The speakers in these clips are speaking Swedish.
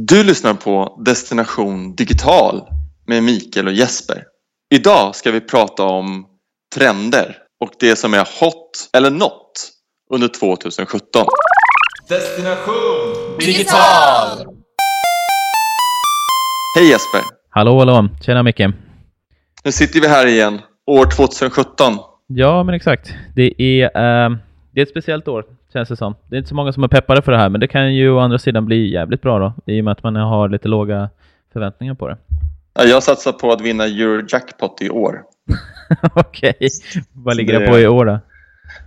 Du lyssnar på Destination Digital med Mikael och Jesper. Idag ska vi prata om trender och det som är hot eller not under 2017. Destination Digital! Hej Jesper! Hallå, hallå! Tjena Micke! Nu sitter vi här igen, år 2017. Ja, men exakt. Det är, eh, det är ett speciellt år, känns det som. Det är inte så många som är peppade för det här, men det kan ju å andra sidan bli jävligt bra då, i och med att man har lite låga förväntningar på det. Ja, Jag satsar på att vinna Eurojackpot i år. Okej, vad ligger det- det på i år då?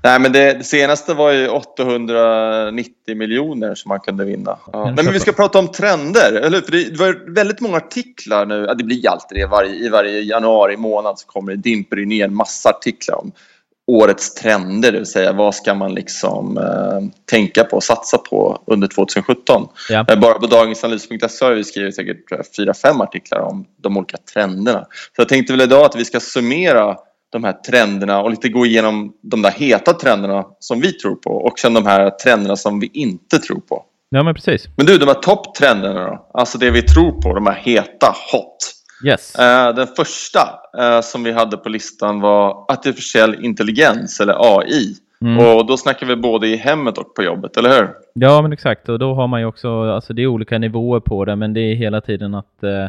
Nej, men det, det senaste var ju 890 miljoner som man kunde vinna. Ja. Nej, men vi ska prata om trender, eller hur? För det, det var väldigt många artiklar nu. Ja, det blir alltid det. Varje, I varje januari månad så kommer det dimper det ner en massa artiklar om årets trender, det vill säga vad ska man liksom eh, tänka på och satsa på under 2017. Ja. Eh, Bara på dagensanalys.se har vi skrivit säkert fyra, fem artiklar om de olika trenderna. Så jag tänkte väl idag att vi ska summera de här trenderna och lite gå igenom de där heta trenderna som vi tror på och sen de här trenderna som vi inte tror på. Ja, men precis. Men du, de här topptrenderna då? Alltså det vi tror på, de här heta, hot. Yes. Eh, den första eh, som vi hade på listan var artificiell intelligens eller AI. Mm. Och då snackar vi både i hemmet och på jobbet, eller hur? Ja, men exakt. Och då har man ju också, alltså det är olika nivåer på det, men det är hela tiden att eh,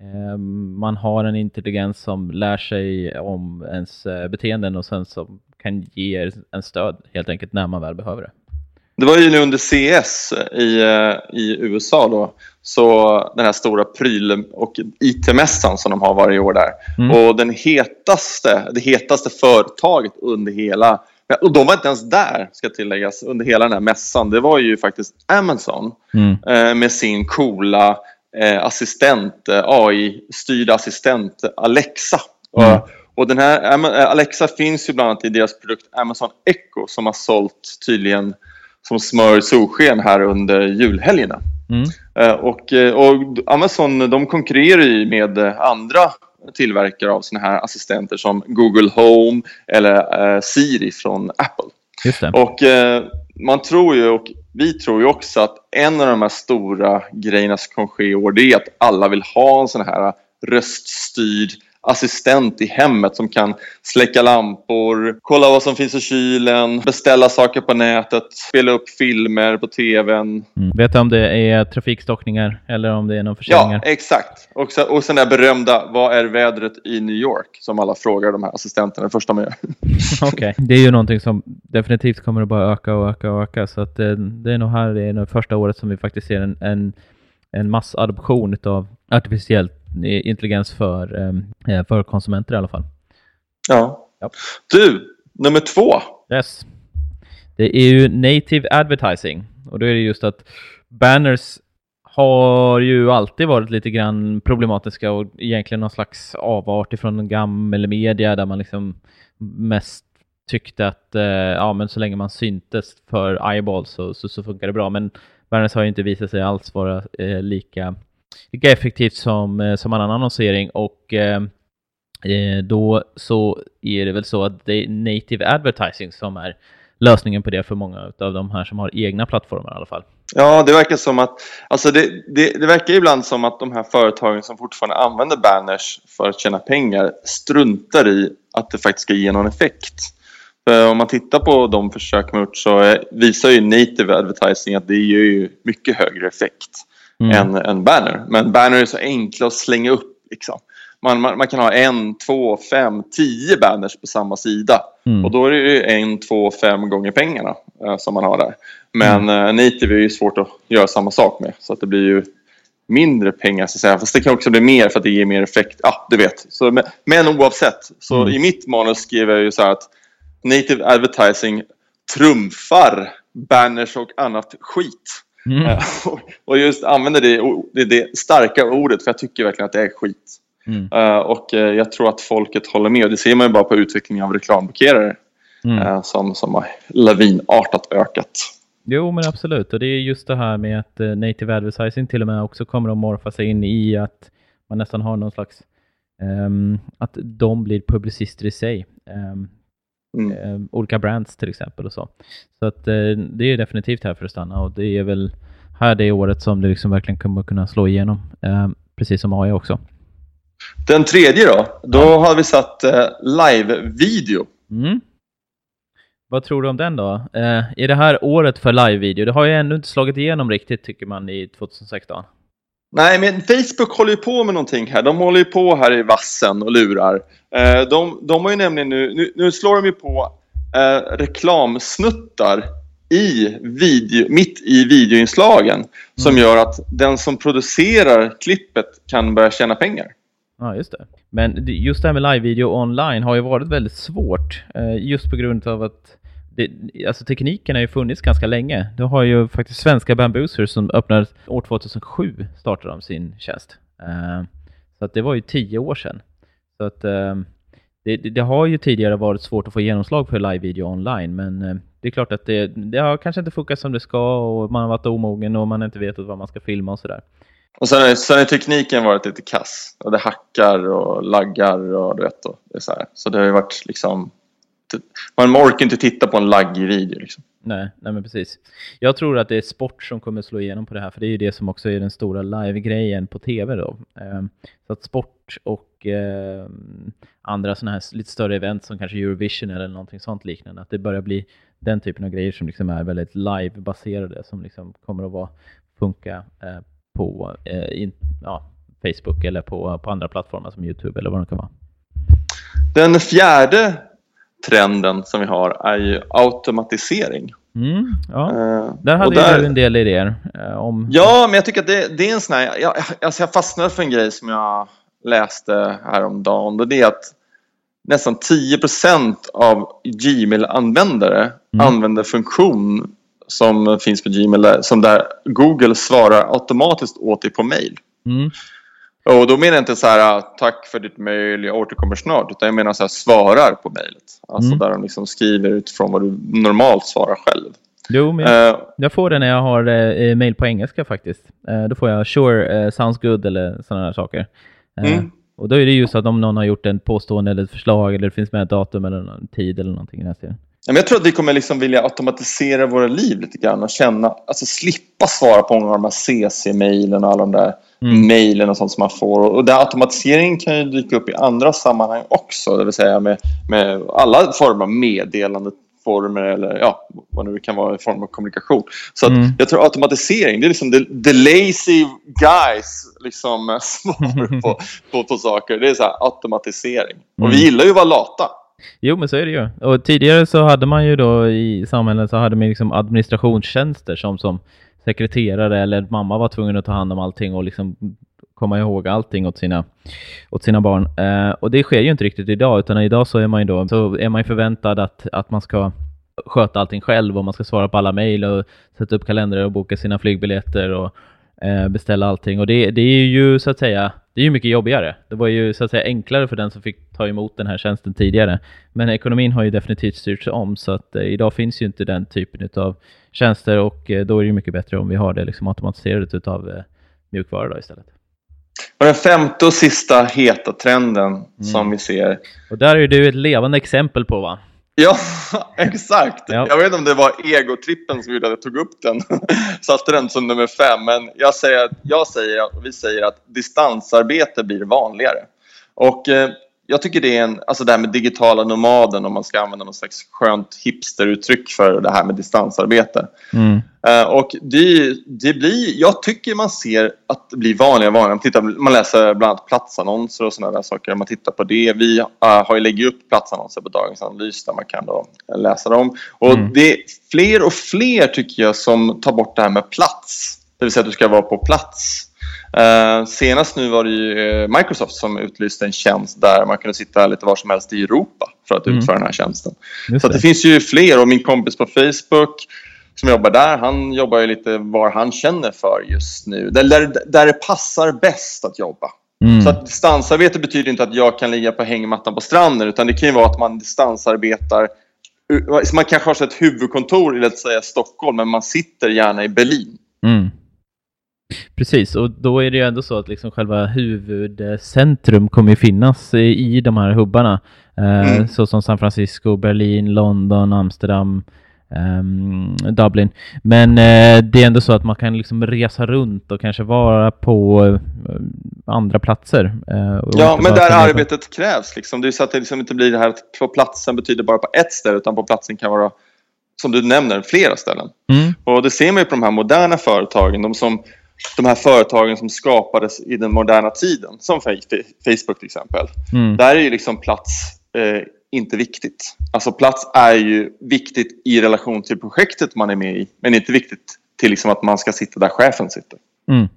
eh, man har en intelligens som lär sig om ens beteenden och sen som kan ge en stöd helt enkelt när man väl behöver det. Det var ju nu under CS i, eh, i USA då, så den här stora pryl och IT-mässan som de har varje år där. Mm. Och den hetaste, det hetaste företaget under hela, och de var inte ens där ska tilläggas, under hela den här mässan. Det var ju faktiskt Amazon Mm. eh, med sin coola eh, assistent, eh, AI-styrda assistent Alexa. Mm. Och, och den här eh, Alexa finns ju bland annat i deras produkt Amazon Echo som har sålt tydligen som smör solsken här under julhelgerna. Mm. Eh, Och, eh, och Amazon de konkurrerar ju med eh, andra tillverkare av såna här assistenter som Google Home eller Siri från Apple. Och man tror ju, och vi tror ju också att en av de här stora grejerna som kommer ske i år det är att alla vill ha en sån här röststyrd assistent i hemmet som kan släcka lampor, kolla vad som finns i kylen, beställa saker på nätet, spela upp filmer på tvn. Mm. Vet du om det är trafikstockningar eller om det är någon Ja, förseningar? exakt. Och, så, och sen det berömda, vad är vädret i New York? Som alla frågar de här assistenterna det första man gör. Okej. Det är ju någonting som definitivt kommer att bara öka och öka och öka. Så att det, det är nog här, det är nog första året som vi faktiskt ser en, en, en massadoption av artificiell intelligens för, eh, för konsumenter i alla fall. Ja. Ja. Du, nummer två. Yes. Det är ju native advertising och då är det just att banners har ju alltid varit lite grann problematiska och egentligen någon slags avart ifrån gammal media där man liksom mest tyckte att eh, ja, men så länge man syntes för eyeballs så, så, så funkar det bra. Men banners har ju inte visat sig alls vara eh, lika, lika effektivt som, eh, som annan annonsering och eh, eh, då så är det väl så att det är native advertising som är lösningen på det för många av de här som har egna plattformar i alla fall. Ja, det verkar som att, alltså det, det, det verkar ibland som att de här företagen som fortfarande använder banners för att tjäna pengar struntar i att det faktiskt ska ge någon effekt. För om man tittar på de försök man gjort så eh, visar ju native advertising att det ger ju mycket högre effekt Mm. än, än banner. Men banner är så enkla att slänga upp liksom. Man, man, man kan ha en, två, fem, tio banners på samma sida. Mm. Och då är det ju en, två, fem gånger pengarna eh, som man har där. Men eh, native är ju svårt att göra samma sak med. Så att det blir ju mindre pengar så att säga. Fast det kan också bli mer för att det ger mer effekt. Ja, du vet. Så, men, men oavsett. Så Mm. i mitt manus skriver jag ju så här att native advertising trumfar banners och annat skit. Mm. Eh, och- just använder det, det, det starka ordet för jag tycker verkligen att det är skit. Mm. Eh, och eh, jag tror att folket håller med. Och det ser man ju bara på utvecklingen av reklamblockerare Mm. eh, som, som har lavinartat ökat. Jo, men absolut. Och det är just det här med att native advertising till och med också kommer att morfa sig in i att man nästan har någon slags ehm, att de blir publicister i sig. Ehm, Mm. eh, olika brands till exempel och så. Så att eh, det är definitivt här för att stanna och det är väl här det året som det liksom verkligen kommer kunna slå igenom. Eh, precis som AI också. Den tredje då? Då ja. har vi satt eh, live-video. Mm. Vad tror du om den då? Eh, är det här året för live-video? Det har ju ännu inte slagit igenom riktigt tycker man i 2016. Nej, men Facebook håller ju på med någonting här. De håller ju på här i vassen och lurar. Eh, de, de har ju nämligen nu, nu, nu slår de ju på eh, reklamsnuttar i video, mitt i videoinslagen som mm. gör att den som producerar klippet kan börja tjäna pengar. Ja, just det. Men just det här med live-video online har ju varit väldigt svårt eh, just på grund av att det, alltså tekniken har ju funnits ganska länge. Du har ju faktiskt svenska Bambuser som öppnade år 2007 startade de sin tjänst. Uh, så att det var ju tio år sedan. Så att uh, det, det, har ju tidigare varit svårt att få genomslag för live-video online, men uh, det är klart att det, det har kanske inte funkat som det ska och man har varit omogen och man har inte vetat vad man ska filma och sådär. Och sen, sen har tekniken varit lite kass och det hackar och laggar och du vet. Och det är så, här. så det har ju varit liksom man orkar inte titta på en laggig video. Liksom. Nej, nej, men precis. Jag tror att det är sport som kommer slå igenom på det här, för det är ju det som också är den stora live-grejen på tv. Då. Ehm, så att sport och eh, andra sådana här lite större event som kanske Eurovision eller någonting sånt liknande, att det börjar bli den typen av grejer som liksom är väldigt live-baserade, som liksom kommer att vara, funka eh, på eh, in, ja, Facebook eller på, på andra plattformar som Youtube eller vad det kan vara. Den fjärde trenden som vi har är ju automatisering. Mm, ja. Uh, där hade där, du en del idéer. Uh, om... Ja, men jag tycker att det, det är en sån här... Jag, alltså jag fastnade för en grej som jag läste häromdagen. Och det är att nästan 10% av Gmail-användare mm. använder funktion som finns på Gmail som där Google svarar automatiskt åt dig på mail. Mm. Och då menar jag inte så här, ah, tack för ditt mejl, jag återkommer snart. Utan jag menar så här, svarar på mejlet. Alltså mm. där de liksom skriver utifrån vad du normalt svarar själv. Jo, men jag, uh, jag får det när jag har eh, mejl på engelska faktiskt. Eh, då får jag sure, eh, sounds good eller sådana här saker. Eh, mm. Och då är det just att om någon har gjort en påstående eller ett förslag eller det finns med ett datum eller en tid eller någonting i den här jag tror att vi kommer liksom vilja automatisera våra liv lite grann och känna, alltså slippa svara på många av de här CC-mejlen och alla de där mm. mejlen och sånt som man får. Och den automatiseringen kan ju dyka upp i andra sammanhang också, det vill säga med, med alla former av meddelandeformer eller ja, vad nu kan vara i form av kommunikation. Så mm. jag tror automatisering, det är liksom the, the lazy guys liksom, svar på, på, på saker. Det är så automatisering. Och vi mm. gillar ju att vara lata. Jo, men så är det ju. Och tidigare så hade man ju då i samhället så hade man liksom administrationstjänster som, som sekreterare eller mamma var tvungen att ta hand om allting och liksom komma ihåg allting åt sina, åt sina barn. Eh, och det sker ju inte riktigt idag, utan idag så är man ju då, så är man förväntad att, att man ska sköta allting själv och man ska svara på alla mejl och sätta upp kalendrar och boka sina flygbiljetter och eh, beställa allting. Och det, det är ju så att säga det är ju mycket jobbigare. Det var ju så att säga enklare för den som fick ta emot den här tjänsten tidigare. Men ekonomin har ju definitivt styrts om så att eh, idag finns ju inte den typen av tjänster och eh, då är det mycket bättre om vi har det liksom automatiserat utav eh, mjukvara då istället. Och den femte och sista heta trenden mm. som vi ser. Och där är du ett levande exempel på va? Ja, exakt. Ja. Jag vet inte om det var egotrippen som gjorde att jag tog upp den. Satte den som nummer fem. Men jag säger, jag säger vi säger att distansarbete blir vanligare. Och eh, jag tycker det är en, alltså det här med digitala nomaden om man ska använda något slags skönt hipsteruttryck för det här med distansarbete. Mm. Uh, och det, det blir, jag tycker man ser att det blir vanligare och vanligare. Man, tittar, man läser bland annat platsannonser och sådana där saker. Man tittar på det. Vi uh, har ju lägger upp platsannonser på Dagens Analys där man kan då läsa dem. Och mm. det är fler och fler tycker jag som tar bort det här med plats. Det vill säga att du ska vara på plats. Uh, senast nu var det ju eh, Microsoft som utlyste en tjänst där man kunde sitta lite var som helst i Europa för att mm. utföra den här tjänsten. Just så det. det finns ju fler och min kompis på Facebook som jobbar där, han jobbar ju lite var han känner för just nu. Där, där, där det passar bäst att jobba. Mm. Så att distansarbete betyder inte att jag kan ligga på hängmattan på stranden utan det kan ju vara att man distansarbetar man kanske har ett huvudkontor i låt säga Stockholm men man sitter gärna i Berlin. Mm. Precis, och då är det ju ändå så att liksom själva huvudcentrum kommer ju finnas i, i de här hubbarna. Eh, mm. Så som San Francisco, Berlin, London, Amsterdam, um, Dublin. Men uh, det är ändå så att man kan liksom resa runt och kanske vara på uh, andra platser. Uh, ja, men där arbetet krävs. Liksom. Det är så att det liksom inte blir det här att på platsen betyder bara på ett ställe utan på platsen kan vara som du nämner, flera ställen. Mm. Och det ser man ju på de här moderna företagen, de, som, de här företagen som skapades i den moderna tiden, som Facebook till exempel. Mm. Där är ju liksom plats eh, inte viktigt. Alltså plats är ju viktigt i relation till projektet man är med i, men inte viktigt till liksom att man ska sitta där chefen sitter. Mm.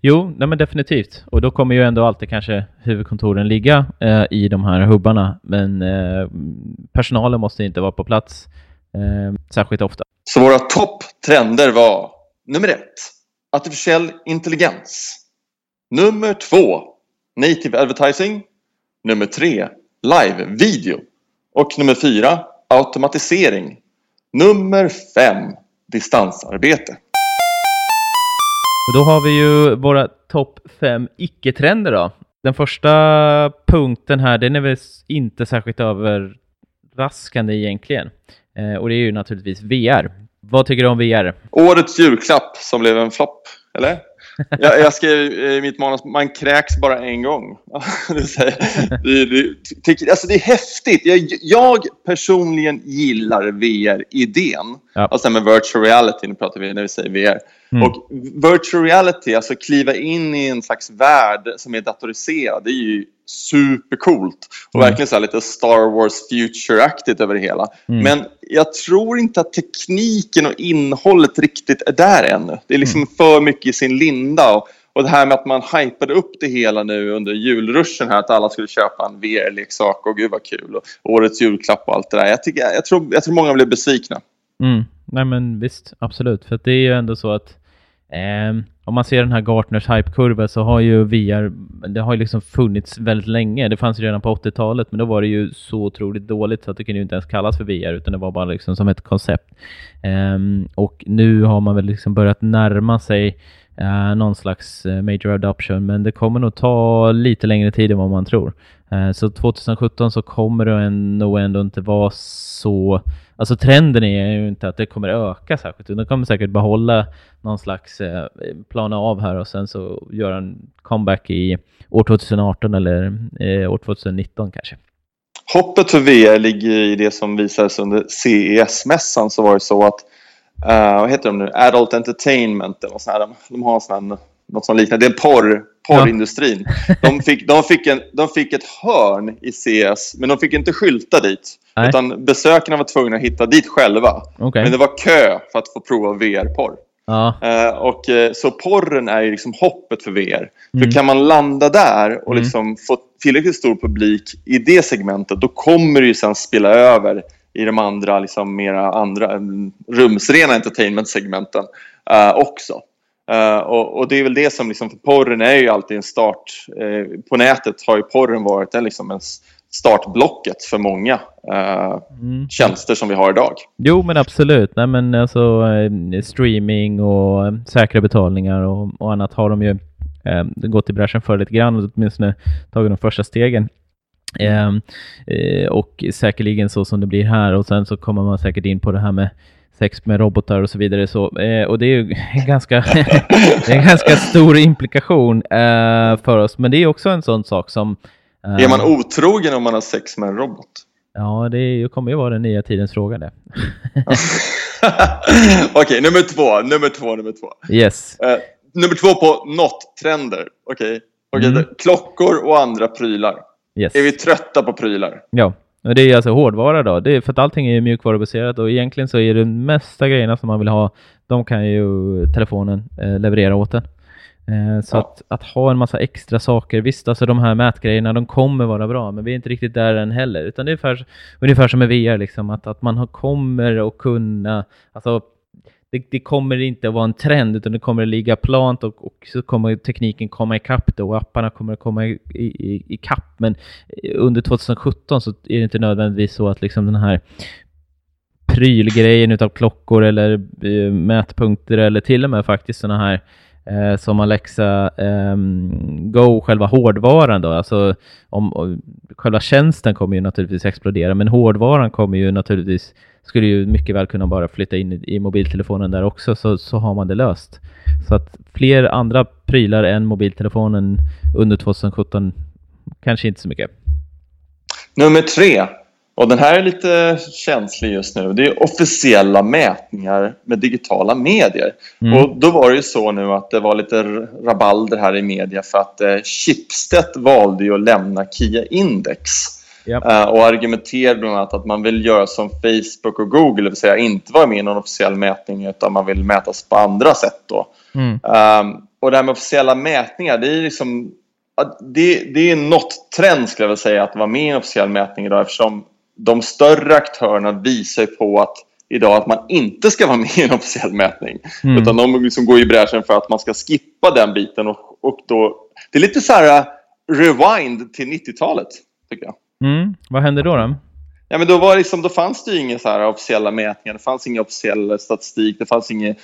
Jo, nej men definitivt. Och då kommer ju ändå alltid kanske huvudkontoren ligga eh, i de här hubbarna. Men eh, personalen måste inte vara på plats eh, särskilt ofta. Så våra topptrender var nummer ett, artificiell intelligens. Nummer två, native advertising. Nummer tre, live-video. Och nummer fyra, automatisering. Nummer fem, distansarbete. Och då har vi ju våra topp fem icke-trender då. Den första punkten här, den är väl inte särskilt överraskande egentligen. Eh, och det är ju naturligtvis VR. Vad tycker du om VR? Årets julklapp som blev en flopp, eller? jag, jag skrev i mitt manus, man kräks bara en gång. det, det, det, alltså det är häftigt. Jag, jag personligen gillar VR-idén. Ja. Alltså med virtual reality, nu pratar vi när vi säger VR. Mm. Och virtual reality, alltså kliva in i en slags värld som är datoriserad, det är ju supercoolt. Och mm. verkligen så lite Star Wars Future-aktigt över det hela. Mm. Men jag tror inte att tekniken och innehållet riktigt är där ännu. Det är liksom mm. för mycket i sin linda. Och, och det här med att man hypade upp det hela nu under julruschen här, att alla skulle köpa en VR-leksak och gud vad kul. Och årets julklapp och allt det där. Jag, tycker, jag, tror, jag tror många blev besvikna. Nej men visst, absolut. För det är ju ändå så att eh, om man ser den här Gartners hypekurva så har ju VR, det har ju liksom funnits väldigt länge. Det fanns ju redan på 80-talet, men då var det ju så otroligt dåligt så att det kunde ju inte ens kallas för VR, utan det var bara liksom som ett koncept. Eh, och nu har man väl liksom börjat närma sig uh, någon slags eh, major adoption, men det kommer nog ta lite längre tid än vad man tror. Uh, så 2017 så kommer det nog ändå inte vara så Alltså trenden är ju inte att det kommer öka särskilt, utan det kommer säkert behålla någon slags eh, plana av här och sen så göra en comeback i år 2018 eller eh, år 2019 kanske. Hoppet för VR ligger i det som visades under CES-mässan så var det så att, uh, vad heter de nu, Adult Entertainment eller så här, de har sån här, något som liknar, det är porr, porrindustrin. Ja. de, fick, de, fick en, de fick ett hörn i CES men de fick inte skylta dit. Nej. Utan besökarna var tvungna att hitta dit själva. Okay. Men det var kö för att få prova VR-porr. Ja. Uh, och, uh, så porren är ju liksom hoppet för VR. Mm. För kan man landa där och mm. liksom få tillräckligt stor publik i det segmentet då kommer det ju sen spela över i de andra, liksom mera andra mm, rumsrena entertainment-segmenten uh, också. och, och, det är väl det som, liksom, för porren är ju alltid en start. på nätet har ju porren varit en, liksom en startblocket för många eh, mm. tjänster som vi har idag. Jo, men absolut. Nej, men alltså, eh, streaming och eh, säkra betalningar och, och annat har de ju eh, gått i bräschen för lite grann och åtminstone tagit de första stegen. Eh, eh, och säkerligen så som det blir här och sen så kommer man säkert in på det här med sex med robotar och så vidare. Så, eh, och det är ju ganska, det är en ganska stor implikation eh, för oss. Men det är också en sån sak som är man ehm. otrogen om man har sex med en robot? Ja, det kommer ju vara den nya tidens fråga det. Okej, okay, nummer två, nummer två, nummer två. Yes. Uh, nummer två på not-trender. Okej, okay. okay, mm. klockor och andra prylar. Yes. Är vi trötta på prylar? Ja, och det är alltså hårdvara då. Det är för att allting är mjukvarubaserat och egentligen så är det mesta grejerna som man vill ha, de kan ju telefonen eh, leverera åt en. Eh, så ja. att, att, ha en massa extra saker, visst alltså de här mätgrejerna de kommer vara bra men vi är inte riktigt där än heller utan det är ungefär, ungefär som med VR liksom att, att man kommer att kunna, alltså det, det, kommer inte att vara en trend utan det kommer att ligga plant och, och så kommer tekniken komma ikapp då och apparna kommer att komma i, i, i. Men eh, under 2017 så är det inte nödvändigtvis så att liksom den här prylgrejen utav klockor eller eh, mätpunkter eller till och med faktiskt sådana här eh, som Alexa eh, Go, själva hårdvaran då, alltså om, om, själva tjänsten kommer ju naturligtvis explodera, men hårdvaran kommer ju naturligtvis, skulle ju mycket väl kunna bara flytta in i, i mobiltelefonen där också, så, så har man det löst. Så att fler andra prylar än mobiltelefonen under 2017, kanske inte så mycket. Nummer tre, och den här är lite känslig just nu. Det är officiella mätningar med digitala medier. Mm. Och då var det ju så nu att det var lite rabalder här i media för att eh, Schibsted valde ju att lämna Kia Index. Yep. Uh, och argumenterade bland annat att man vill göra som Facebook och Google, det vill säga inte vara med i någon officiell mätning utan man vill mätas på andra sätt. Då. Mm. Um, och det här med officiella mätningar, det är liksom det, det är något trend skulle jag vilja säga att vara med i en officiell mätning idag eftersom de större aktörerna visar på att idag att man inte ska vara med i en officiell mätning. Mm. Utan de liksom går i bräschen för att man ska skippa den biten. Och, och då, det är lite så här uh, rewind till 90-talet, tycker jag. Mm. Vad hände då? då? Ja, men då, var liksom, då fanns det inga så här officiella mätningar, det fanns ingen officiell statistik, det fanns inga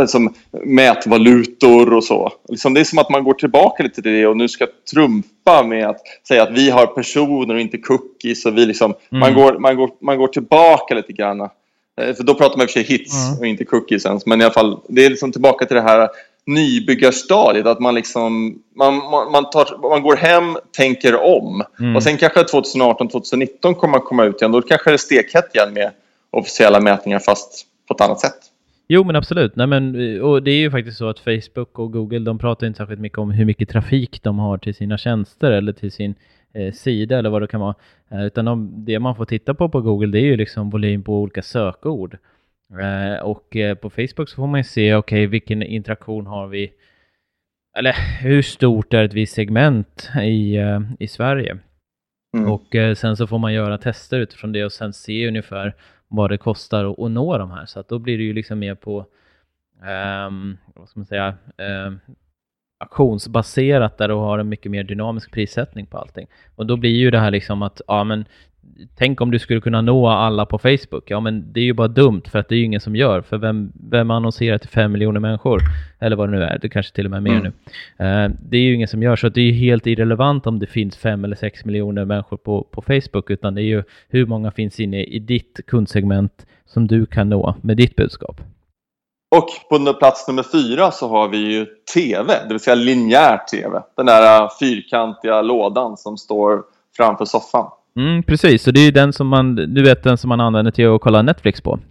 liksom, mätvalutor och så. Liksom, det är som att man går tillbaka lite till det och nu ska trumfa med att säga att vi har personer och inte cookies. Och vi liksom, mm. man, går, man, går, man går tillbaka lite grann. Eh, för då pratar man i och för sig hits mm. och inte cookies ens. Men i alla fall, det är liksom tillbaka till det här nybyggarstadiet. Att man, liksom, man, man, tar, man går hem, tänker om. Mm. Och sen kanske 2018-2019 kommer man komma ut igen. Då kanske det är stekhett igen med officiella mätningar fast på ett annat sätt. Jo men absolut, Nej, men, och det är ju faktiskt så att Facebook och Google de pratar inte särskilt mycket om hur mycket trafik de har till sina tjänster eller till sin eh, sida eller vad det kan vara. Eh, utan de, det man får titta på på Google det är ju liksom volym på olika sökord. Eh, och eh, på Facebook så får man ju se, okej okay, vilken interaktion har vi, eller hur stort är ett visst segment i, eh, i Sverige? Mm. Och sen så får man göra tester utifrån det och sen se ungefär vad det kostar att, att nå de här. Så att då blir det ju liksom mer på, um, vad ska man säga, um, auktionsbaserat där du har en mycket mer dynamisk prissättning på allting. Och då blir ju det här liksom att, ja men tänk om du skulle kunna nå alla på Facebook. Ja, men det är ju bara dumt för att det är ju ingen som gör. För vem, vem annonserar till fem miljoner människor? Eller vad det nu är, det kanske till och med är mer mm. nu. Uh, det är ju ingen som gör, så det är ju helt irrelevant om det finns fem eller sex miljoner människor på, på Facebook, utan det är ju hur många finns inne i ditt kundsegment som du kan nå med ditt budskap. Och på plats nummer fyra så har vi ju TV, det vill säga linjär TV. Den där fyrkantiga lådan som står framför soffan. Mm, precis, så det är ju den som man, du vet den som man använder till att kolla Netflix på.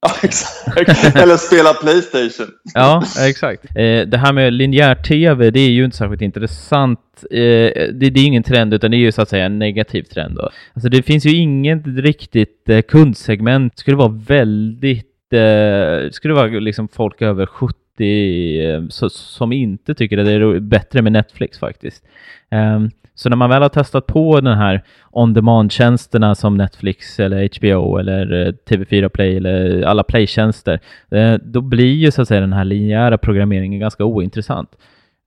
Ja, exakt. Eller spela Playstation. ja, exakt. Eh, det här med linjär-tv, det är ju inte särskilt intressant. Eh, det, det, är ingen trend, utan det är ju så att säga en negativ trend. Då. Alltså det finns ju inget riktigt eh, kundsegment. Det skulle vara väldigt... Eh, det skulle vara liksom folk över 70 eh, så, som inte tycker att det är bättre med Netflix faktiskt. Um, så när man väl har testat på den här on-demand-tjänsterna som Netflix eller HBO eller eh, TV4 Play eller alla Play-tjänster, eh, då blir ju så att säga den här linjära programmeringen ganska ointressant.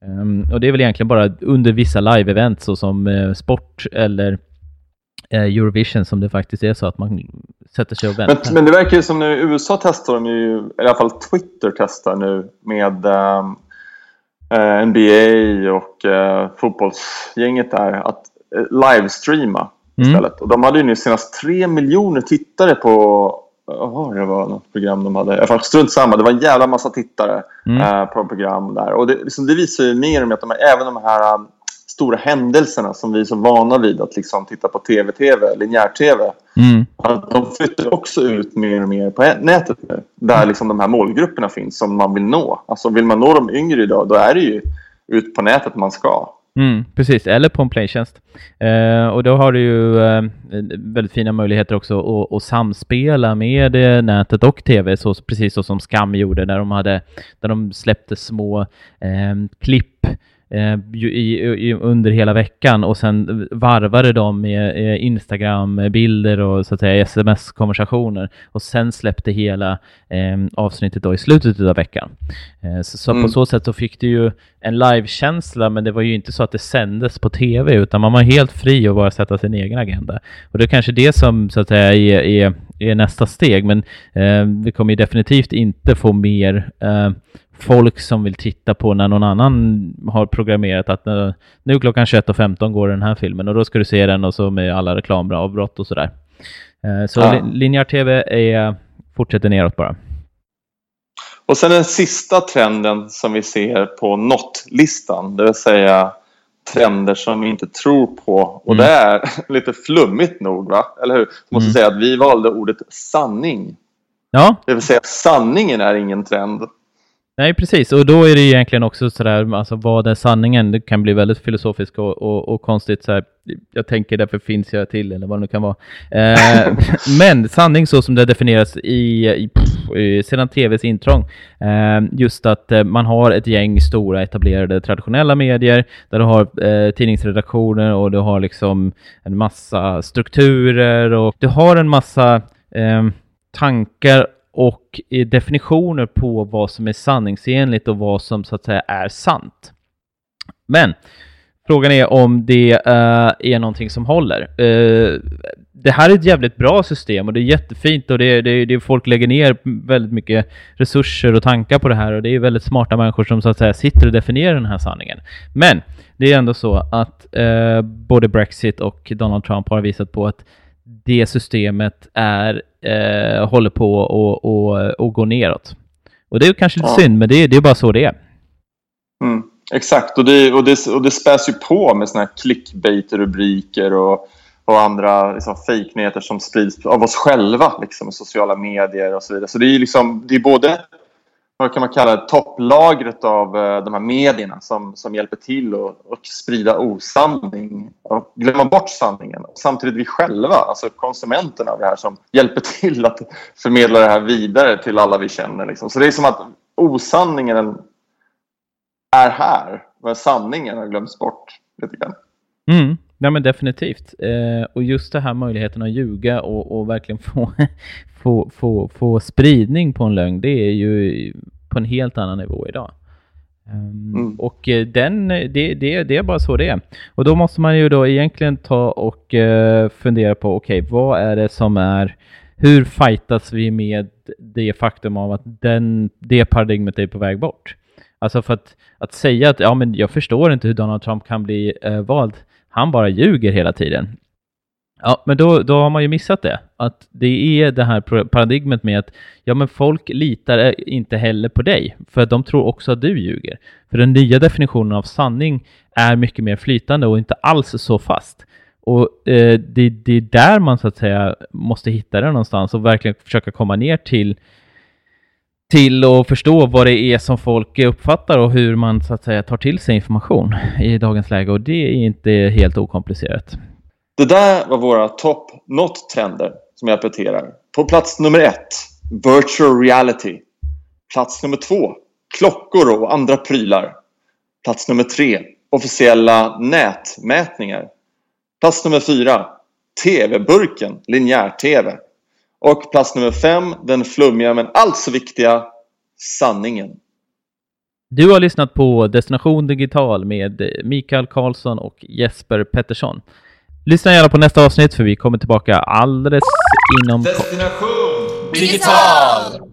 Um, och det är väl egentligen bara under vissa live-event såsom uh, sport eller Eurovision som det faktiskt är så att man sätter sig och väntar. Men, men det verkar ju som nu USA testar de ju, i alla fall Twitter testar nu med um eh, NBA och eh, fotbollsgänget där att eh, livestreama mm. istället. Och de hade ju nu senast tre miljoner tittare på Jaha, det var något program de hade. Jag strunt samma, det var en jävla massa tittare mm. eh, på program där. Och det, liksom, det visar ju mer och mer att de, även de här stora händelserna som vi är så vana vid att liksom titta på tv-tv, linjär-tv. Mm. de flyttar också ut mer och mer på nätet nu. Där liksom de här målgrupperna finns som man vill nå. Alltså vill man nå de yngre idag, då är det ju ut på nätet man ska. Mm, precis, eller på en playtjänst. Eh, och då har du ju eh, väldigt fina möjligheter också att, att samspela med eh, nätet och tv, så, precis så som Skam gjorde när de, hade, där de släppte små eh, klipp i, i, under hela veckan och sen varvade de med eh, Instagram-bilder och så att säga sms-konversationer och sen släppte hela eh, avsnittet då i slutet av veckan. Eh, så, så mm. på så sätt så fick du ju en live-känsla men det var ju inte så att det sändes på tv utan man var helt fri att bara sätta sin egen agenda. Och det är kanske det som så att säga är, är, är nästa steg men eh, vi kommer ju definitivt inte få mer eh, folk som vill titta på när någon annan har programmerat att nu, nu klockan 21.15 går den här filmen och då ska du se den och så med alla reklamavbrott och sådär. Eh, så ja. linjär tv är, fortsätter neråt bara. Och sen den sista trenden som vi ser på not-listan, det vill säga trender som vi inte tror på. Och mm. det är lite flummigt nog, va? eller hur? Jag måste mm. säga att vi valde ordet sanning. Ja. Det vill säga sanningen är ingen trend. Nej, precis. Och då är det egentligen också sådär, alltså vad är sanningen? Det kan bli väldigt filosofiskt och, och, och konstigt. Så jag tänker därför finns jag till, eller vad det nu kan vara. Eh, men sanning så som det definieras i, i, i sedan tvs intrång, eh, just att eh, man har ett gäng stora etablerade traditionella medier, där du har eh, tidningsredaktioner och du har liksom en massa strukturer och du har en massa eh, tankar och eh, definitioner på vad som är sanningsenligt och vad som så att säga är sant. Men frågan är om det uh, är någonting som håller. Uh, det här är ett jävligt bra system och det är jättefint och det, det, det, folk lägger ner väldigt mycket resurser och tankar på det här och det är väldigt smarta människor som så att säga sitter och definierar den här sanningen. Men det är ändå så att uh, både Brexit och Donald Trump har visat på att det systemet är, eh, håller på att och, och gå neråt. Och det är kanske lite ja. synd, men det, det är bara så det är. Mm, exakt, och det, och, det, och det späs ju på med såna här clickbait-rubriker och, och andra liksom, fejknyheter som sprids av oss själva liksom, i sociala medier och så vidare. Så det är, liksom, det är både vad kan man kalla det, topplagret av eh, de här medierna som, som hjälper till att sprida osanning och glömma bort sanningen. Samtidigt vi själva, alltså konsumenterna av det här som hjälper till att förmedla det här vidare till alla vi känner. Liksom. Så det är som att osanningen är här, men sanningen har glömts bort lite grann. Mm. Nej men definitivt. Eh, och just det här möjligheten att ljuga och, och verkligen få, få, få, få spridning på en lögn, det är ju på en helt annan nivå idag. Um, mm. Och eh, den, det, det, det är bara så det är. Och då måste man ju då egentligen ta och uh, fundera på, okej, okay, vad är det som är, hur fightas vi med det faktum av att den, det paradigmet är på väg bort? Alltså för att, att säga att ja, men jag förstår inte hur Donald Trump kan bli uh, vald, han bara ljuger hela tiden. Ja, men då, då har man ju missat det. Att det är det här paradigmet med att ja, men folk litar eh, inte heller på dig, för de tror också att du ljuger. För den nya definitionen av sanning är mycket mer flytande och inte alls så fast. Och eh, det, det är där man så att säga måste hitta det någonstans och verkligen försöka komma ner till till att förstå vad det är som folk uppfattar och hur man så att säga tar till sig information i dagens läge och det är inte helt okomplicerat. Det där var våra top not-trender som jag repeterar. På plats nummer ett, virtual reality. Plats nummer två, klockor och andra prylar. Plats nummer tre, officiella nätmätningar. Plats nummer fyra, TV-burken, linjär-TV. Och plats nummer fem, den flummiga men allt så viktiga sanningen. Du har lyssnat på Destination Digital med Mikael Karlsson och Jesper Pettersson. Lyssna gärna på nästa avsnitt för vi kommer tillbaka alldeles inom Destination Digital!